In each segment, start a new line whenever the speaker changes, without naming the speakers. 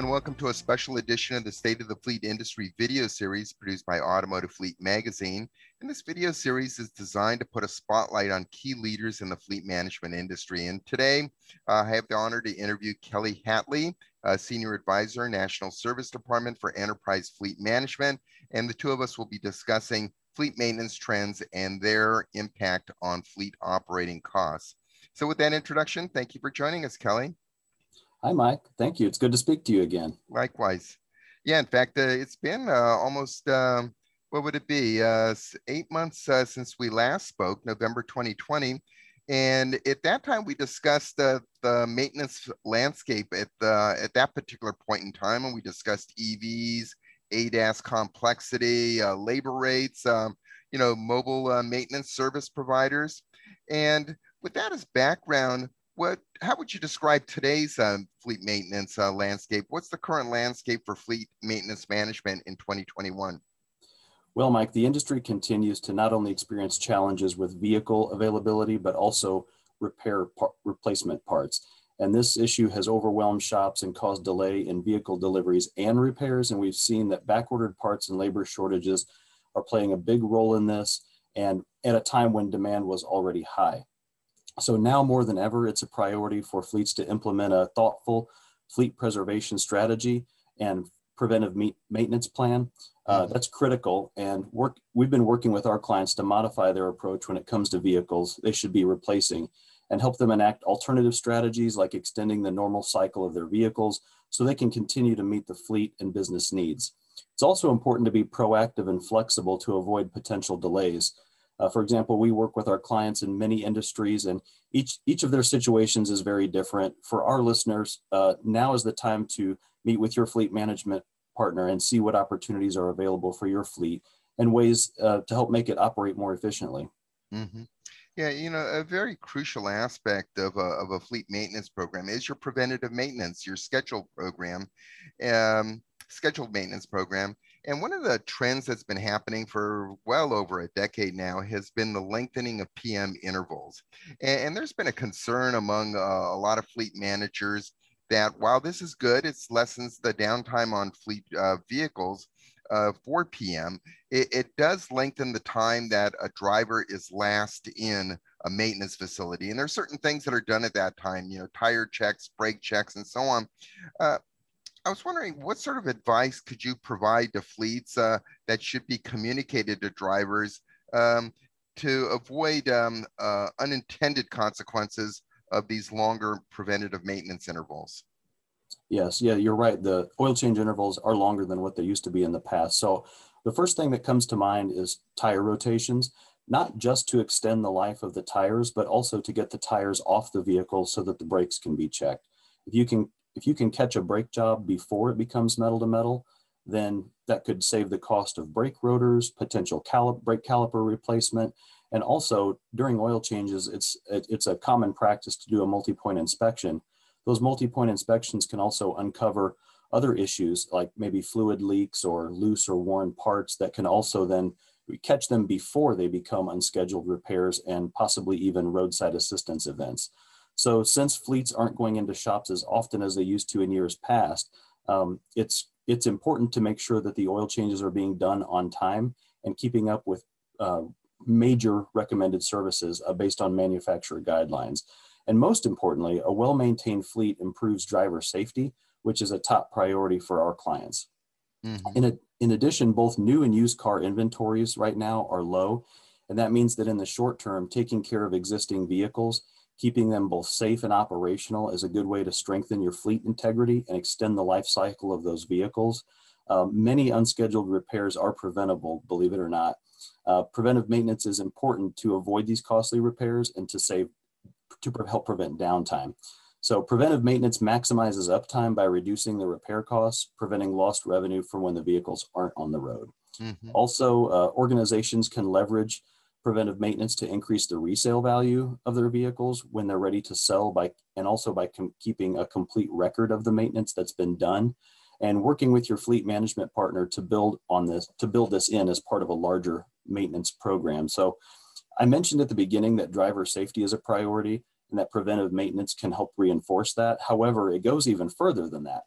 and welcome to a special edition of the State of the Fleet Industry video series produced by Automotive Fleet Magazine. And this video series is designed to put a spotlight on key leaders in the fleet management industry. And today, uh, I have the honor to interview Kelly Hatley, Senior Advisor, National Service Department for Enterprise Fleet Management. And the two of us will be discussing fleet maintenance trends and their impact on fleet operating costs. So with that introduction, thank you for joining us, Kelly.
Hi, Mike. Thank you. It's good to speak to you again.
Likewise. Yeah, in fact, uh, it's been uh, almost, um, what would it be, uh, eight months uh, since we last spoke, November 2020. And at that time, we discussed the maintenance landscape at, the, at that particular point in time. And we discussed EVs, ADAS complexity, uh, labor rates, um, you know, mobile uh, maintenance service providers. And with that as background, what how would you describe today's um, fleet maintenance uh, landscape? What's the current landscape for fleet maintenance management in 2021?
Well, Mike, the industry continues to not only experience challenges with vehicle availability, but also repair par replacement parts. And this issue has overwhelmed shops and caused delay in vehicle deliveries and repairs. And we've seen that backordered parts and labor shortages are playing a big role in this and at a time when demand was already high. So now more than ever, it's a priority for fleets to implement a thoughtful fleet preservation strategy and preventive maintenance plan. Uh, mm-hmm. that's critical and work. We've been working with our clients to modify their approach when it comes to vehicles they should be replacing and help them enact alternative strategies like extending the normal cycle of their vehicles so they can continue to meet the fleet and business needs. It's also important to be proactive and flexible to avoid potential delays. Uh, for example, we work with our clients in many industries and each, each of their situations is very different. For our listeners, uh, now is the time to meet with your fleet management partner and see what opportunities are available for your fleet and ways uh, to help make it operate more efficiently.
Mm-hmm. Yeah, you know, a very crucial aspect of a, of a fleet maintenance program is your preventative maintenance, your scheduled program, um, scheduled maintenance program. And one of the trends that's been happening for well over a decade now has been the lengthening of PM intervals. And, and there's been a concern among uh, a lot of fleet managers that while this is good, it lessens the downtime on fleet uh, vehicles uh, for PM, it, it, does lengthen the time that a driver is last in a maintenance facility. And there are certain things that are done at that time, you know, tire checks, brake checks, and so on. Uh, I was wondering what sort of advice could you provide to fleets uh, that should be communicated to drivers um, to avoid um, uh, unintended consequences of these longer preventative maintenance intervals?
Yes, yeah, you're right. The oil change intervals are longer than what they used to be in the past. So the first thing that comes to mind is tire rotations, not just to extend the life of the tires, but also to get the tires off the vehicle so that the brakes can be checked. If you can if you can catch a brake job before it becomes metal to metal, then that could save the cost of brake rotors, potential calip, brake caliper replacement, and also during oil changes, it's it's a common practice to do a multi-point inspection. Those multi-point inspections can also uncover other issues like maybe fluid leaks or loose or worn parts that can also then catch them before they become unscheduled repairs and possibly even roadside assistance events. So since fleets aren't going into shops as often as they used to in years past, um, it's it's important to make sure that the oil changes are being done on time and keeping up with uh, major recommended services uh, based on manufacturer guidelines. And most importantly, a well-maintained fleet improves driver safety, which is a top priority for our clients. Mm-hmm. In, a, in addition, both new and used car inventories right now are low. And that means that in the short term, taking care of existing vehicles Keeping them both safe and operational is a good way to strengthen your fleet integrity and extend the life cycle of those vehicles. Uh, many unscheduled repairs are preventable, believe it or not. Uh, preventive maintenance is important to avoid these costly repairs and to save to help prevent downtime. So preventive maintenance maximizes uptime by reducing the repair costs, preventing lost revenue from when the vehicles aren't on the road. Mm-hmm. Also, uh, organizations can leverage preventive maintenance to increase the resale value of their vehicles when they're ready to sell by and also by keeping a complete record of the maintenance that's been done and working with your fleet management partner to build on this to build this in as part of a larger maintenance program. So i mentioned at the beginning that driver safety is a priority and that preventive maintenance can help reinforce that. However it goes even further than that.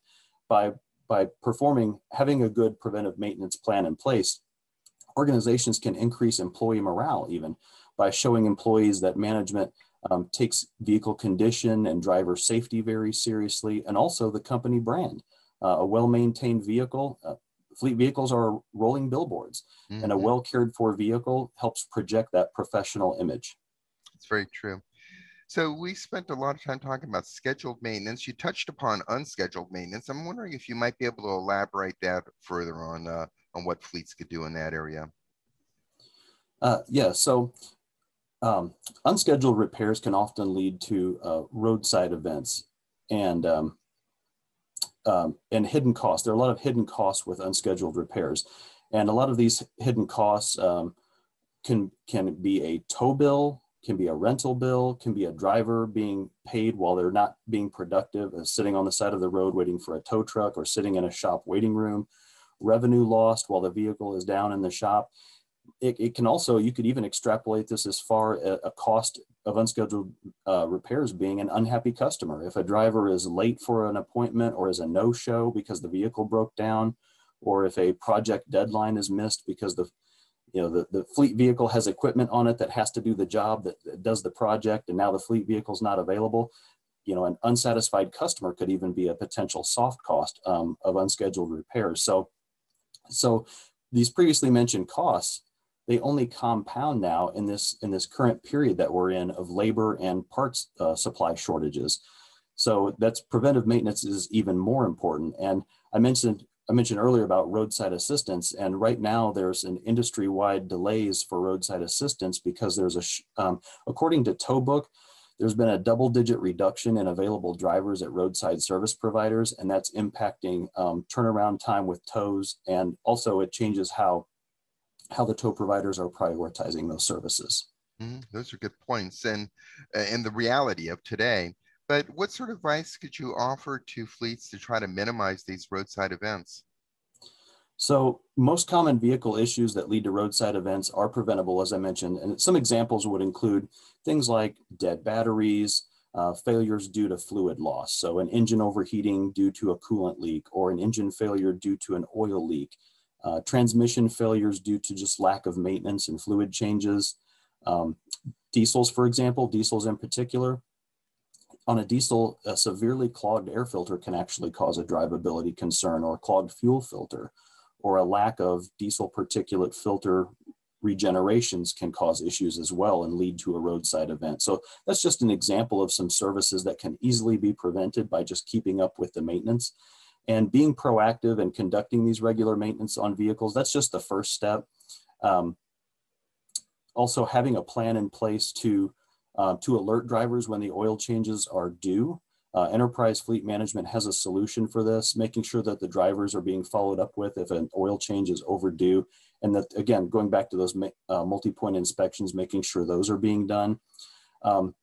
By by performing having a good preventive maintenance plan in place, organizations can increase employee morale even by showing employees that management um, takes vehicle condition and driver safety very seriously, and also the company brand. Uh, a well-maintained vehicle, uh, fleet vehicles are rolling billboards, mm-hmm. and a mm-hmm. well-cared for vehicle helps project that professional image.
It's very true. So we spent a lot of time talking about scheduled maintenance. You touched upon unscheduled maintenance. I'm wondering if you might be able to elaborate that further on uh, on what fleets could do in that area.
Uh, yeah, so um, unscheduled repairs can often lead to uh, roadside events and um, um, and hidden costs. There are a lot of hidden costs with unscheduled repairs, and a lot of these hidden costs um, can can be a tow bill, can be a rental bill, can be a driver being paid while they're not being productive, uh, sitting on the side of the road waiting for a tow truck, or sitting in a shop waiting room. Revenue lost while the vehicle is down in the shop it, it can also, you could even extrapolate this as far a, a cost of unscheduled uh, repairs being an unhappy customer. If a driver is late for an appointment or is a no-show because the vehicle broke down, or if a project deadline is missed because the you know the, the fleet vehicle has equipment on it that has to do the job that, that does the project and now the fleet vehicle is not available you know an unsatisfied customer could even be a potential soft cost um, of unscheduled repairs so so these previously mentioned costs they only compound now in this in this current period that we're in of labor and parts uh, supply shortages. So that's preventive maintenance is even more important. And I mentioned I mentioned earlier about roadside assistance, and right now there's an industry-wide delays for roadside assistance because there's a um, according to Tow Towbook, there's been a double-digit reduction in available drivers at roadside service providers, and that's impacting um, turnaround time with tows, and also it changes how how the tow providers are prioritizing those services.
Mm-hmm. Those are good points, and uh, and the reality of today. But what sort of advice could you offer to fleets to try to minimize these roadside events?
So most common vehicle issues that lead to roadside events are preventable, as I mentioned, and some examples would include things like dead batteries, uh, failures due to fluid loss. So an engine overheating due to a coolant leak or an engine failure due to an oil leak, uh, transmission failures due to just lack of maintenance and fluid changes. Um, diesels, for example, diesels in particular. On a diesel, a severely clogged air filter can actually cause a drivability concern or clogged fuel filter, or a lack of diesel particulate filter regenerations can cause issues as well and lead to a roadside event. So that's just an example of some services that can easily be prevented by just keeping up with the maintenance. And being proactive and conducting these regular maintenance on vehicles, that's just the first step. Um, also having a plan in place to, uh, to alert drivers when the oil changes are due. Uh, Enterprise Fleet Management has a solution for this, making sure that the drivers are being followed up with if an oil change is overdue. And that, again, going back to those uh, multi-point inspections, making sure those are being done. Um,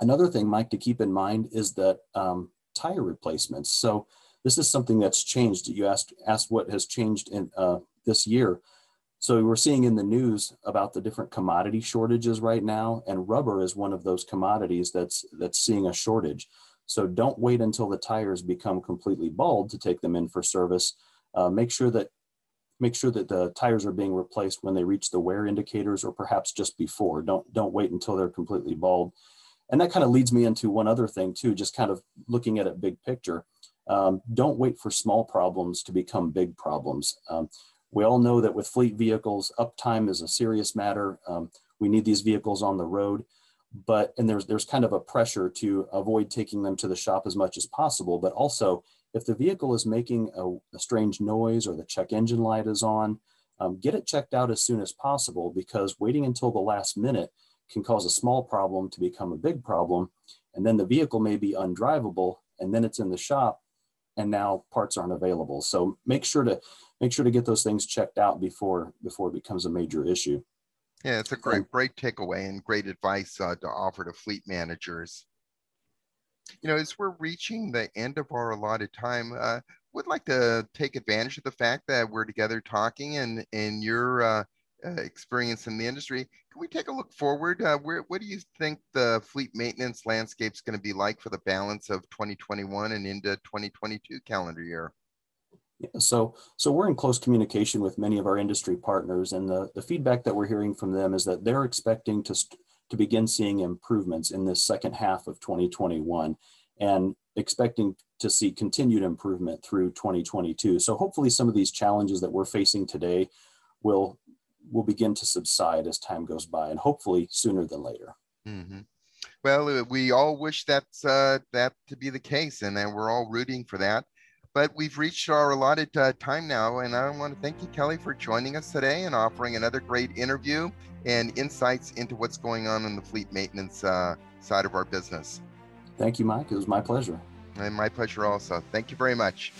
another thing, Mike, to keep in mind is that um, tire replacements. So this is something that's changed. You asked asked what has changed in uh, this year. So we're seeing in the news about the different commodity shortages right now, and rubber is one of those commodities that's that's seeing a shortage. So don't wait until the tires become completely bald to take them in for service. Uh, make sure that make sure that the tires are being replaced when they reach the wear indicators, or perhaps just before. Don't don't wait until they're completely bald. And that kind of leads me into one other thing too, just kind of looking at it big picture. Um, don't wait for small problems to become big problems. Um, we all know that with fleet vehicles, uptime is a serious matter. Um, we need these vehicles on the road, but and there's there's kind of a pressure to avoid taking them to the shop as much as possible. But also, if the vehicle is making a, a strange noise or the check engine light is on, um, get it checked out as soon as possible because waiting until the last minute can cause a small problem to become a big problem, and then the vehicle may be undrivable, and then it's in the shop and now parts aren't available. So make sure to make sure to get those things checked out before before it becomes a major issue.
Yeah, it's a great great takeaway and great advice uh, to offer to fleet managers. You know, as we're reaching the end of our allotted time, uh, would like to take advantage of the fact that we're together talking and and you're uh, uh, experience in the industry. Can we take a look forward? Uh, where, what do you think the fleet maintenance landscape is going to be like for the balance of 2021 and into 2022 calendar year?
Yeah, so, so we're in close communication with many of our industry partners, and the, the feedback that we're hearing from them is that they're expecting to, to begin seeing improvements in this second half of 2021 and expecting to see continued improvement through 2022. So hopefully some of these challenges that we're facing today will will begin to subside as time goes by, and hopefully sooner than later.
Mm-hmm. Well, uh, we all wish that's uh, that to be the case, and then we're all rooting for that. But we've reached our allotted uh, time now, and I want to thank you, Kelly, for joining us today and offering another great interview and insights into what's going on in the fleet maintenance uh, side of our business.
Thank you, Mike. It was my pleasure.
And my pleasure also. Thank you very much.